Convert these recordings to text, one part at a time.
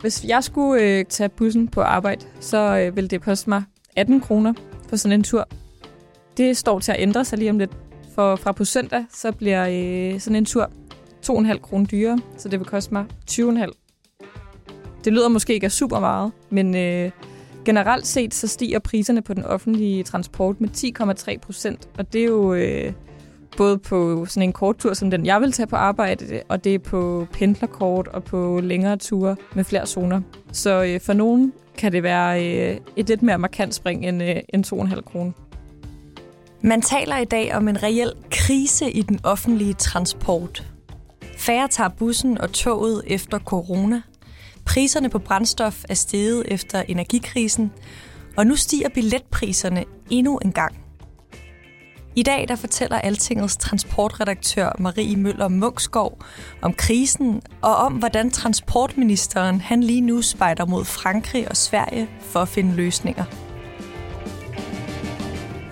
Hvis jeg skulle øh, tage bussen på arbejde, så øh, ville det koste mig 18 kroner for sådan en tur. Det står til at ændre sig lige om lidt. For fra på søndag, så bliver øh, sådan en tur 2,5 kroner dyrere, så det vil koste mig 20,5. Det lyder måske ikke af super meget, men øh, generelt set så stiger priserne på den offentlige transport med 10,3 procent, og det er jo øh, både på sådan en kort tur som den, jeg vil tage på arbejde, og det er på pendlerkort og på længere ture med flere zoner. Så øh, for nogen kan det være øh, et lidt mere markant spring end, øh, end 2,5 kroner. Man taler i dag om en reel krise i den offentlige transport. Færre tager bussen og toget efter corona. Priserne på brændstof er steget efter energikrisen, og nu stiger billetpriserne endnu en gang. I dag der fortæller Altingets transportredaktør Marie Møller Munksgaard om krisen og om, hvordan transportministeren han lige nu spejder mod Frankrig og Sverige for at finde løsninger.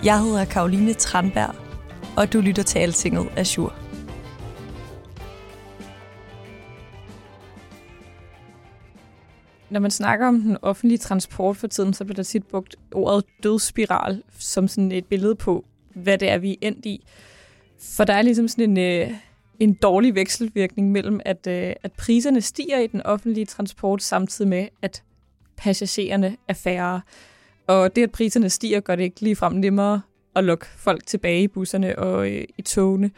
Jeg hedder Karoline Tranberg, og du lytter til Altinget Azure. Når man snakker om den offentlige transport for tiden, så bliver der tit brugt ordet dødsspiral som sådan et billede på, hvad det er, vi er endt i. For der er ligesom sådan en, øh, en dårlig vekselvirkning mellem, at, øh, at priserne stiger i den offentlige transport, samtidig med, at passagererne er færre. Og det, at priserne stiger, gør det ikke ligefrem nemmere at lukke folk tilbage i busserne og øh, i togene.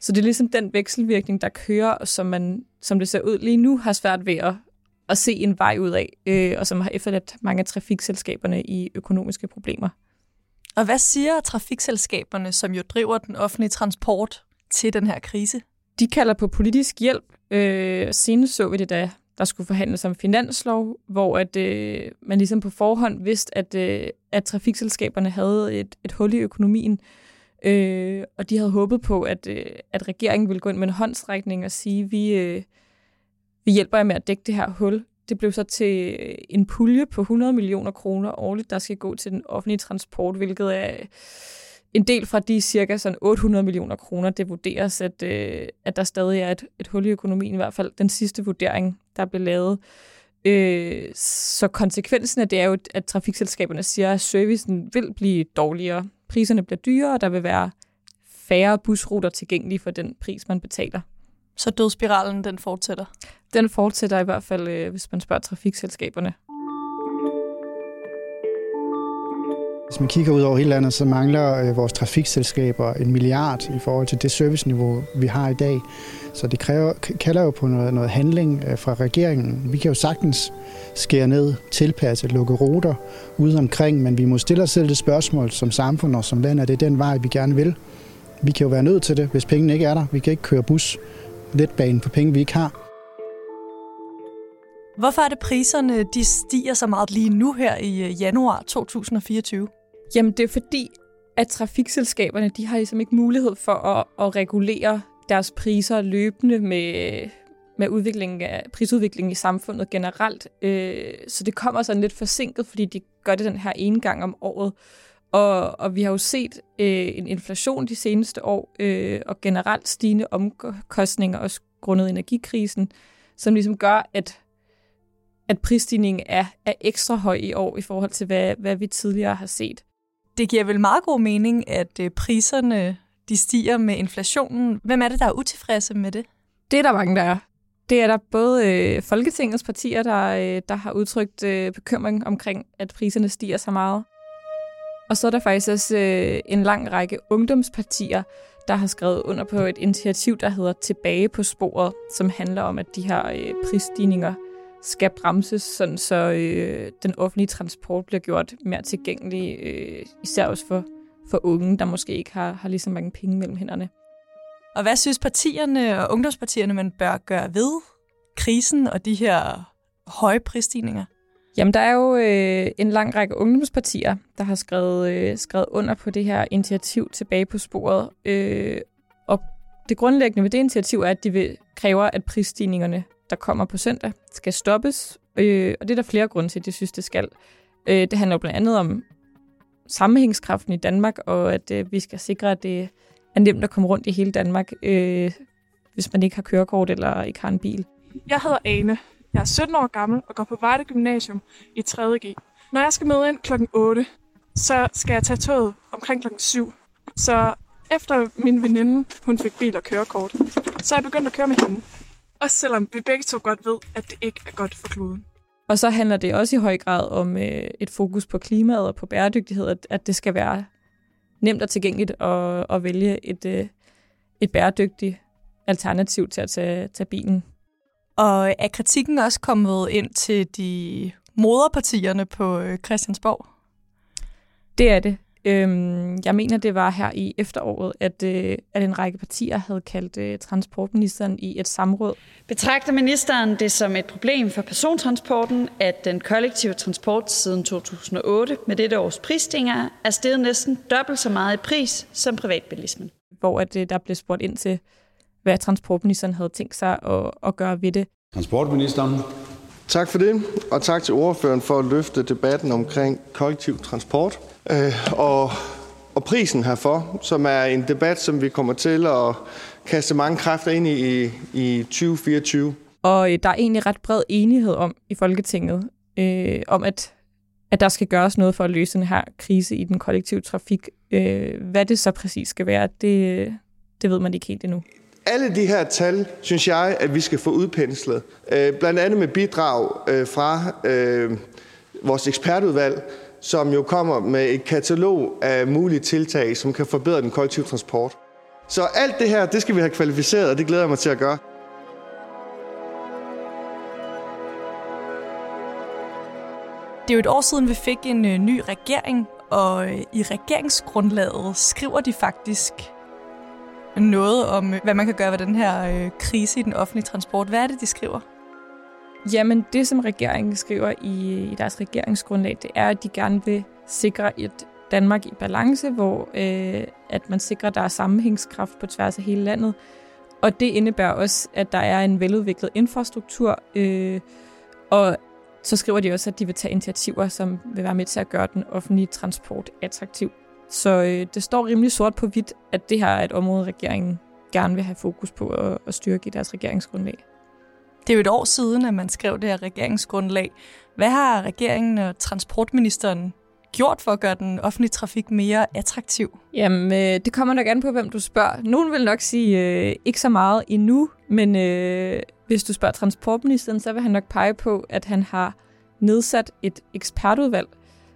Så det er ligesom den vekselvirkning, der kører, som man, som det ser ud lige nu, har svært ved at, at se en vej ud af, øh, og som har efterladt mange af trafikselskaberne i økonomiske problemer. Og hvad siger trafikselskaberne, som jo driver den offentlige transport til den her krise? De kalder på politisk hjælp. Øh, senest så vi det, da der skulle forhandles om finanslov, hvor at, øh, man ligesom på forhånd vidste, at, øh, at trafikselskaberne havde et, et hul i økonomien, øh, og de havde håbet på, at, øh, at regeringen ville gå ind med en håndstrækning og sige, vi, øh, vi hjælper jer med at dække det her hul. Det blev så til øh, en pulje på 100 millioner kroner årligt, der skal gå til den offentlige transport, hvilket er en del fra de cirka sådan 800 millioner kroner. Det vurderes, at, øh, at der stadig er et, et hul i økonomien, i hvert fald den sidste vurdering, der blev lavet. Øh, så konsekvensen af det er jo, at trafikselskaberne siger, at servicen vil blive dårligere. Priserne bliver dyrere, og der vil være færre busruter tilgængelige for den pris, man betaler. Så dødsspiralen, den fortsætter? Den fortsætter i hvert fald, øh, hvis man spørger trafikselskaberne. Hvis man kigger ud over hele landet, så mangler øh, vores trafikselskaber en milliard i forhold til det serviceniveau, vi har i dag. Så det kræver, kalder jo på noget, noget handling øh, fra regeringen. Vi kan jo sagtens skære ned, tilpasse, lukke ruter ude omkring, men vi må stille os selv det spørgsmål som samfund og som land, er det den vej, vi gerne vil. Vi kan jo være nødt til det, hvis pengene ikke er der. Vi kan ikke køre bus, letbane for penge, vi ikke har. Hvorfor er det priserne, de stiger så meget lige nu her i øh, januar 2024? Jamen det er fordi, at trafikselskaberne de har ligesom ikke mulighed for at, at regulere deres priser løbende med, med udviklingen af, prisudviklingen i samfundet generelt. Øh, så det kommer sådan lidt forsinket, fordi de gør det den her ene gang om året. Og, og vi har jo set øh, en inflation de seneste år, øh, og generelt stigende omkostninger, også grundet energikrisen, som ligesom gør, at, at prisstigningen er, er ekstra høj i år i forhold til, hvad, hvad vi tidligere har set. Det giver vel meget god mening, at øh, priserne de stiger med inflationen. Hvem er det, der er utilfredse med det? Det er der mange, der er. Det er der både øh, Folketingets partier, der, øh, der har udtrykt øh, bekymring omkring, at priserne stiger så meget. Og så er der faktisk også øh, en lang række ungdomspartier, der har skrevet under på et initiativ, der hedder Tilbage på sporet, som handler om, at de her øh, prisstigninger skal bremses, sådan så øh, den offentlige transport bliver gjort mere tilgængelig, øh, især også for, for unge, der måske ikke har, har lige så mange penge mellem hænderne. Og hvad synes partierne og ungdomspartierne, man bør gøre ved krisen og de her høje prisstigninger? Jamen, der er jo øh, en lang række ungdomspartier, der har skrevet, øh, skrevet under på det her initiativ tilbage på sporet. Øh, og det grundlæggende ved det initiativ er, at de vil kræver, at prisstigningerne, der kommer på søndag, skal stoppes. Øh, og det er der flere grunde til, at de synes, det skal. Øh, det handler jo blandt andet om sammenhængskraften i Danmark, og at øh, vi skal sikre, at det er nemt at komme rundt i hele Danmark, øh, hvis man ikke har kørekort eller ikke har en bil. Jeg hedder Ane. Jeg er 17 år gammel og går på Vejle Gymnasium i 3.G. Når jeg skal møde ind klokken 8, så skal jeg tage toget omkring klokken 7. Så efter min veninde, hun fik bil og kørekort, så er jeg begyndt at køre med hende. Også selvom vi begge to godt ved, at det ikke er godt for kloden. Og så handler det også i høj grad om øh, et fokus på klimaet og på bæredygtighed, at, at det skal være nemt og tilgængeligt at, at vælge et, øh, et bæredygtigt alternativ til at tage, tage bilen. Og er kritikken også kommet ind til de moderpartierne på øh, Christiansborg? Det er det. Øhm, jeg mener, det var her i efteråret, at, øh, at en række partier havde kaldt øh, transportministeren i et samråd. Betragter ministeren det som et problem for persontransporten, at den kollektive transport siden 2008 med dette års prisstigninger er steget næsten dobbelt så meget i pris som privatbilismen? Hvor at, øh, der blev spurgt ind til, hvad transportministeren havde tænkt sig at, at gøre ved det. Transportministeren. Tak for det, og tak til ordføreren for at løfte debatten omkring kollektiv transport øh, og, og prisen herfor, som er en debat, som vi kommer til at kaste mange kræfter ind i i 2024. Og øh, der er egentlig ret bred enighed om i Folketinget, øh, om at, at der skal gøres noget for at løse den her krise i den kollektive trafik. Øh, hvad det så præcis skal være, det, det ved man ikke helt endnu. Alle de her tal, synes jeg, at vi skal få udpenslet. Øh, blandt andet med bidrag øh, fra øh, vores ekspertudvalg, som jo kommer med et katalog af mulige tiltag, som kan forbedre den kollektive transport. Så alt det her, det skal vi have kvalificeret, og det glæder jeg mig til at gøre. Det er jo et år siden, vi fik en øh, ny regering, og øh, i regeringsgrundlaget skriver de faktisk noget om, øh, hvad man kan gøre ved den her øh, krise i den offentlige transport. Hvad er det, de skriver? Jamen, det som regeringen skriver i, i deres regeringsgrundlag, det er, at de gerne vil sikre et Danmark i balance, hvor øh, at man sikrer, at der er sammenhængskraft på tværs af hele landet. Og det indebærer også, at der er en veludviklet infrastruktur, øh, og så skriver de også, at de vil tage initiativer, som vil være med til at gøre den offentlige transport attraktiv. Så øh, det står rimelig sort på hvidt, at det her er et område, regeringen gerne vil have fokus på at, at styrke i deres regeringsgrundlag. Det er jo et år siden, at man skrev det her regeringsgrundlag. Hvad har regeringen og transportministeren gjort for at gøre den offentlige trafik mere attraktiv? Jamen, øh, det kommer nok an på, hvem du spørger. Nogen vil nok sige øh, ikke så meget endnu, men øh, hvis du spørger transportministeren, så vil han nok pege på, at han har nedsat et ekspertudvalg,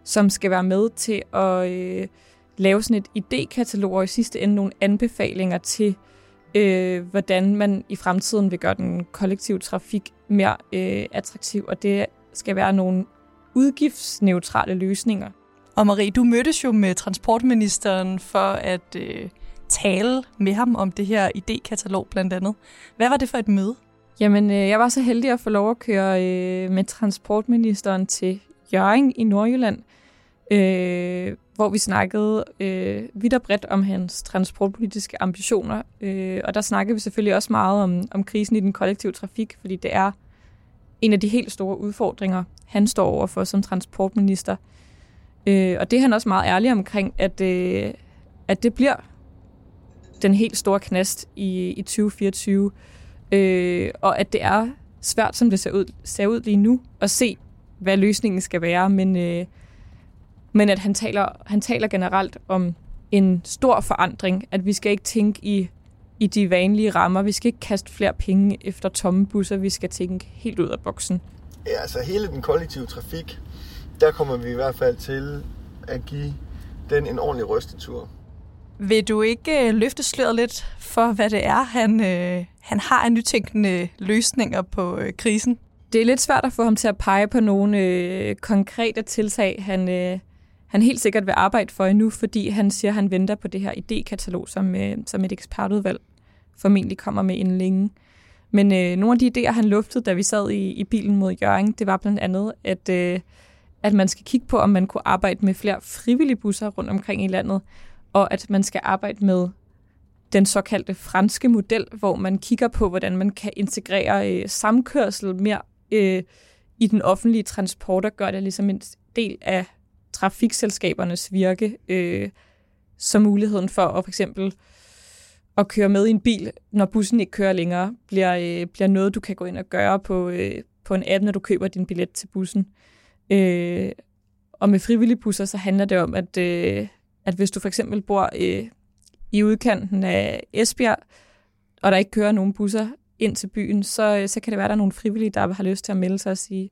som skal være med til at øh, lave sådan et idékatalog og i sidste ende nogle anbefalinger til, øh, hvordan man i fremtiden vil gøre den kollektive trafik mere øh, attraktiv, og det skal være nogle udgiftsneutrale løsninger. Og Marie, du mødtes jo med transportministeren for at øh, tale med ham om det her idékatalog blandt andet. Hvad var det for et møde? Jamen, øh, jeg var så heldig at få lov at køre øh, med transportministeren til Jørgen i Nordjylland, øh, hvor vi snakkede øh, vidt og bredt om hans transportpolitiske ambitioner. Øh, og der snakkede vi selvfølgelig også meget om, om krisen i den kollektive trafik, fordi det er en af de helt store udfordringer, han står overfor som transportminister. Øh, og det er han også meget ærlig omkring, at, øh, at det bliver den helt store knast i, i 2024. Øh, og at det er svært, som det ser ud, ser ud lige nu, at se, hvad løsningen skal være. Men, øh, men at han taler, han taler generelt om en stor forandring, at vi skal ikke tænke i, i de vanlige rammer. Vi skal ikke kaste flere penge efter tomme busser. Vi skal tænke helt ud af boksen. Ja, altså hele den kollektive trafik, der kommer vi i hvert fald til at give den en ordentlig rystetur. Vil du ikke øh, løfte sløret lidt for, hvad det er, han, øh, han har af nytænkende løsninger på øh, krisen? Det er lidt svært at få ham til at pege på nogle øh, konkrete tiltag, han, øh, han helt sikkert vil arbejde for endnu, fordi han siger, at han venter på det her idékatalog, som, øh, som et ekspertudvalg formentlig kommer med inden længe. Men øh, nogle af de idéer, han luftede, da vi sad i, i bilen mod Jørgen, det var blandt andet, at, øh, at man skal kigge på, om man kunne arbejde med flere frivillige busser rundt omkring i landet, og at man skal arbejde med den såkaldte franske model, hvor man kigger på, hvordan man kan integrere øh, samkørsel mere øh, i den offentlige transport og gøre det ligesom en del af trafikselskabernes virke, øh, så muligheden for at for eksempel at køre med i en bil, når bussen ikke kører længere, bliver, øh, bliver noget, du kan gå ind og gøre på, øh, på en app, når du køber din billet til bussen. Øh, og med frivillige busser, så handler det om, at, øh, at hvis du for eksempel bor øh, i udkanten af Esbjerg, og der ikke kører nogen busser ind til byen, så, øh, så kan det være, at der er nogle frivillige, der har lyst til at melde sig og sige,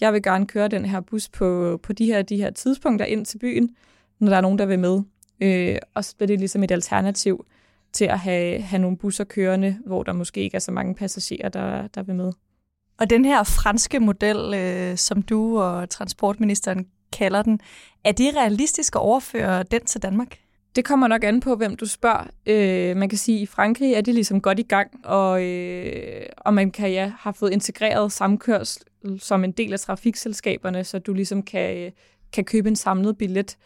jeg vil gerne køre den her bus på, på de her de her tidspunkter ind til byen, når der er nogen, der vil med. Øh, og så bliver det ligesom et alternativ til at have, have nogle busser kørende, hvor der måske ikke er så mange passagerer, der, der vil med. Og den her franske model, øh, som du og transportministeren kalder den, er det realistisk at overføre den til Danmark? Det kommer nok an på, hvem du spørger. Øh, man kan sige, at i Frankrig er de ligesom godt i gang, og, øh, og man kan ja, have fået integreret samkørsel som en del af trafikselskaberne, så du ligesom kan, øh, kan købe en samlet billet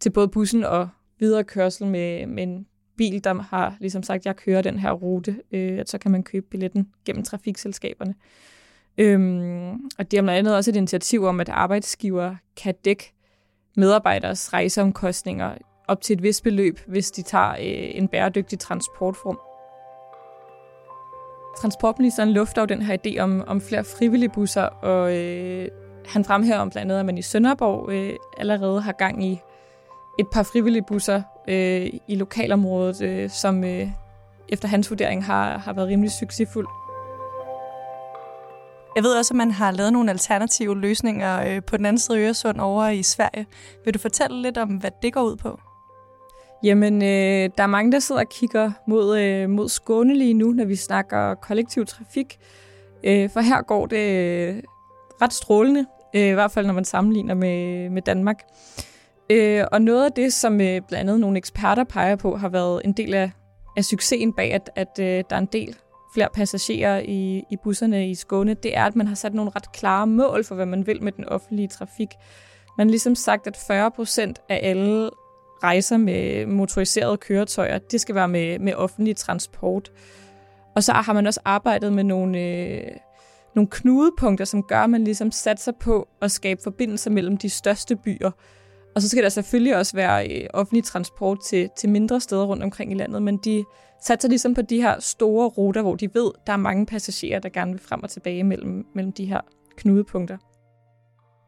til både bussen og videre kørsel med, med en bil, der har ligesom sagt, at jeg kører den her rute, øh, at så kan man købe billetten gennem trafikselskaberne. Øhm, og det er blandt andet også et initiativ om, at arbejdsgiver kan dække medarbejderes rejseomkostninger op til et vist beløb, hvis de tager øh, en bæredygtig transportform. Transportministeren lufter jo den her idé om, om flere frivillige busser, og øh, han fremhæver om blandt andet, at man i Sønderborg øh, allerede har gang i et par frivillige busser øh, i lokalområdet, øh, som øh, efter hans vurdering har, har været rimelig succesfuld. Jeg ved også, at man har lavet nogle alternative løsninger øh, på den anden side af Øresund over i Sverige. Vil du fortælle lidt om, hvad det går ud på? Jamen, øh, der er mange, der sidder og kigger mod, øh, mod Skåne lige nu, når vi snakker kollektiv trafik. Øh, for her går det øh, ret strålende, øh, i hvert fald når man sammenligner med, med Danmark. Øh, og noget af det, som øh, blandt andet nogle eksperter peger på, har været en del af, af succesen bag, at, at øh, der er en del flere passagerer i, i busserne i Skåne, det er, at man har sat nogle ret klare mål for, hvad man vil med den offentlige trafik. Man har ligesom sagt, at 40 procent af alle rejser med motoriserede køretøjer, det skal være med, med offentlig transport. Og så har man også arbejdet med nogle, øh, nogle knudepunkter, som gør, at man ligesom satser på at skabe forbindelser mellem de største byer. Og så skal der selvfølgelig også være øh, offentlig transport til, til mindre steder rundt omkring i landet, men de satser ligesom på de her store ruter, hvor de ved, der er mange passagerer, der gerne vil frem og tilbage mellem, mellem de her knudepunkter.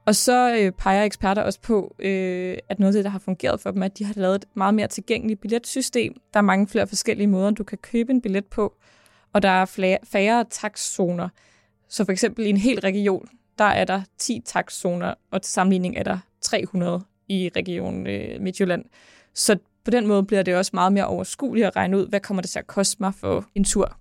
Og så øh, peger eksperter også på, øh, at noget af det, der har fungeret for dem, er, at de har lavet et meget mere tilgængeligt billetsystem. Der er mange flere forskellige måder, du kan købe en billet på, og der er flere, færre taxzoner. Så for eksempel i en hel region, der er der 10 taxzoner, og til sammenligning er der 300 i regionen øh, Midtjylland. Så på den måde bliver det også meget mere overskueligt at regne ud, hvad kommer det til at koste mig for en tur.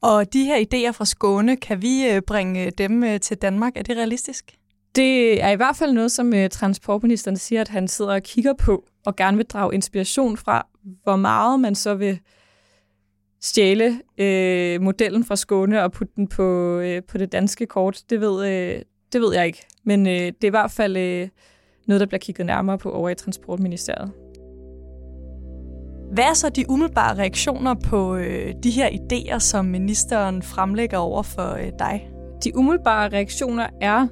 Og de her idéer fra Skåne, kan vi øh, bringe dem øh, til Danmark? Er det realistisk? Det er i hvert fald noget, som øh, transportministeren siger, at han sidder og kigger på og gerne vil drage inspiration fra, hvor meget man så vil stjæle øh, modellen fra Skåne og putte den på, øh, på det danske kort. Det ved, øh, det ved jeg ikke. Men øh, det er i hvert fald øh, noget, der bliver kigget nærmere på over i Transportministeriet. Hvad er så de umiddelbare reaktioner på øh, de her idéer, som ministeren fremlægger over for øh, dig? De umiddelbare reaktioner er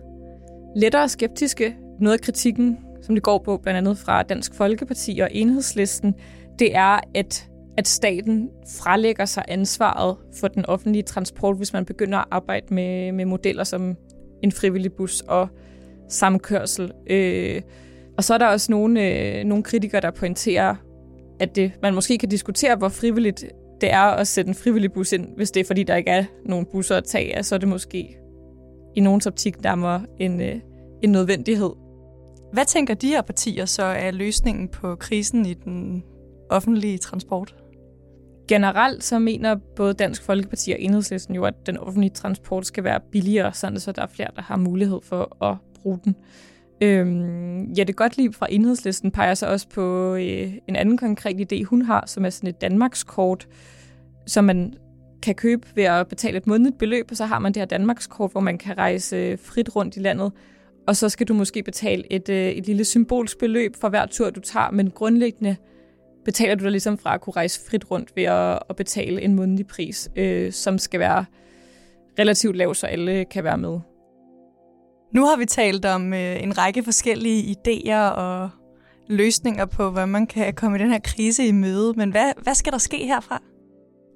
lettere skeptiske. Noget af kritikken, som det går på blandt andet fra Dansk Folkeparti og Enhedslisten, det er, at, at staten frelægger sig ansvaret for den offentlige transport, hvis man begynder at arbejde med, med modeller som en frivillig bus og samkørsel. Øh, og så er der også nogle, øh, nogle kritikere, der pointerer, at det, man måske kan diskutere, hvor frivilligt det er at sætte en frivillig bus ind, hvis det er, fordi der ikke er nogen busser at tage af, så er det måske i nogens optik nærmere en, øh, en nødvendighed. Hvad tænker de her partier så er løsningen på krisen i den offentlige transport? Generelt så mener både Dansk Folkeparti og Enhedslisten jo, at den offentlige transport skal være billigere, sådan så der er flere, der har mulighed for at bruge den. Øhm, Jette Gottlieb fra Enhedslisten peger så også på øh, en anden konkret idé, hun har, som er sådan et Danmarkskort, som man kan købe ved at betale et månedligt beløb, og så har man det her Danmarkskort, hvor man kan rejse øh, frit rundt i landet. Og så skal du måske betale et, øh, et lille symbolsk beløb for hver tur, du tager, men grundlæggende betaler du dig ligesom fra at kunne rejse frit rundt ved at, at betale en månedlig pris, øh, som skal være relativt lav, så alle kan være med. Nu har vi talt om øh, en række forskellige idéer og løsninger på, hvordan man kan komme i den her krise i møde. Men hvad, hvad skal der ske herfra?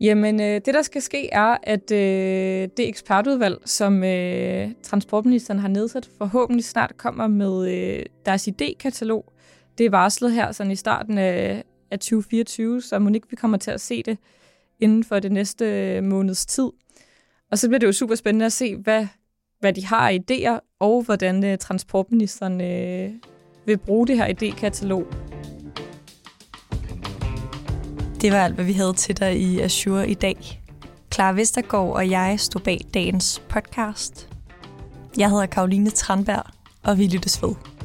Jamen, øh, det der skal ske er, at øh, det ekspertudvalg, som øh, transportministeren har nedsat, forhåbentlig snart kommer med øh, deres idékatalog. Det er varslet her sådan i starten af, af 2024, så må ikke vi kommer til at se det inden for det næste øh, måneds tid. Og så bliver det jo super spændende at se, hvad, hvad de har af idéer, og hvordan øh, transportministeren øh, vil bruge det her idékatalog. Det var alt, hvad vi havde til dig i Azure i dag. Clara Vestergaard og jeg stod bag dagens podcast. Jeg hedder Karoline Tranberg, og vi lyttes ved.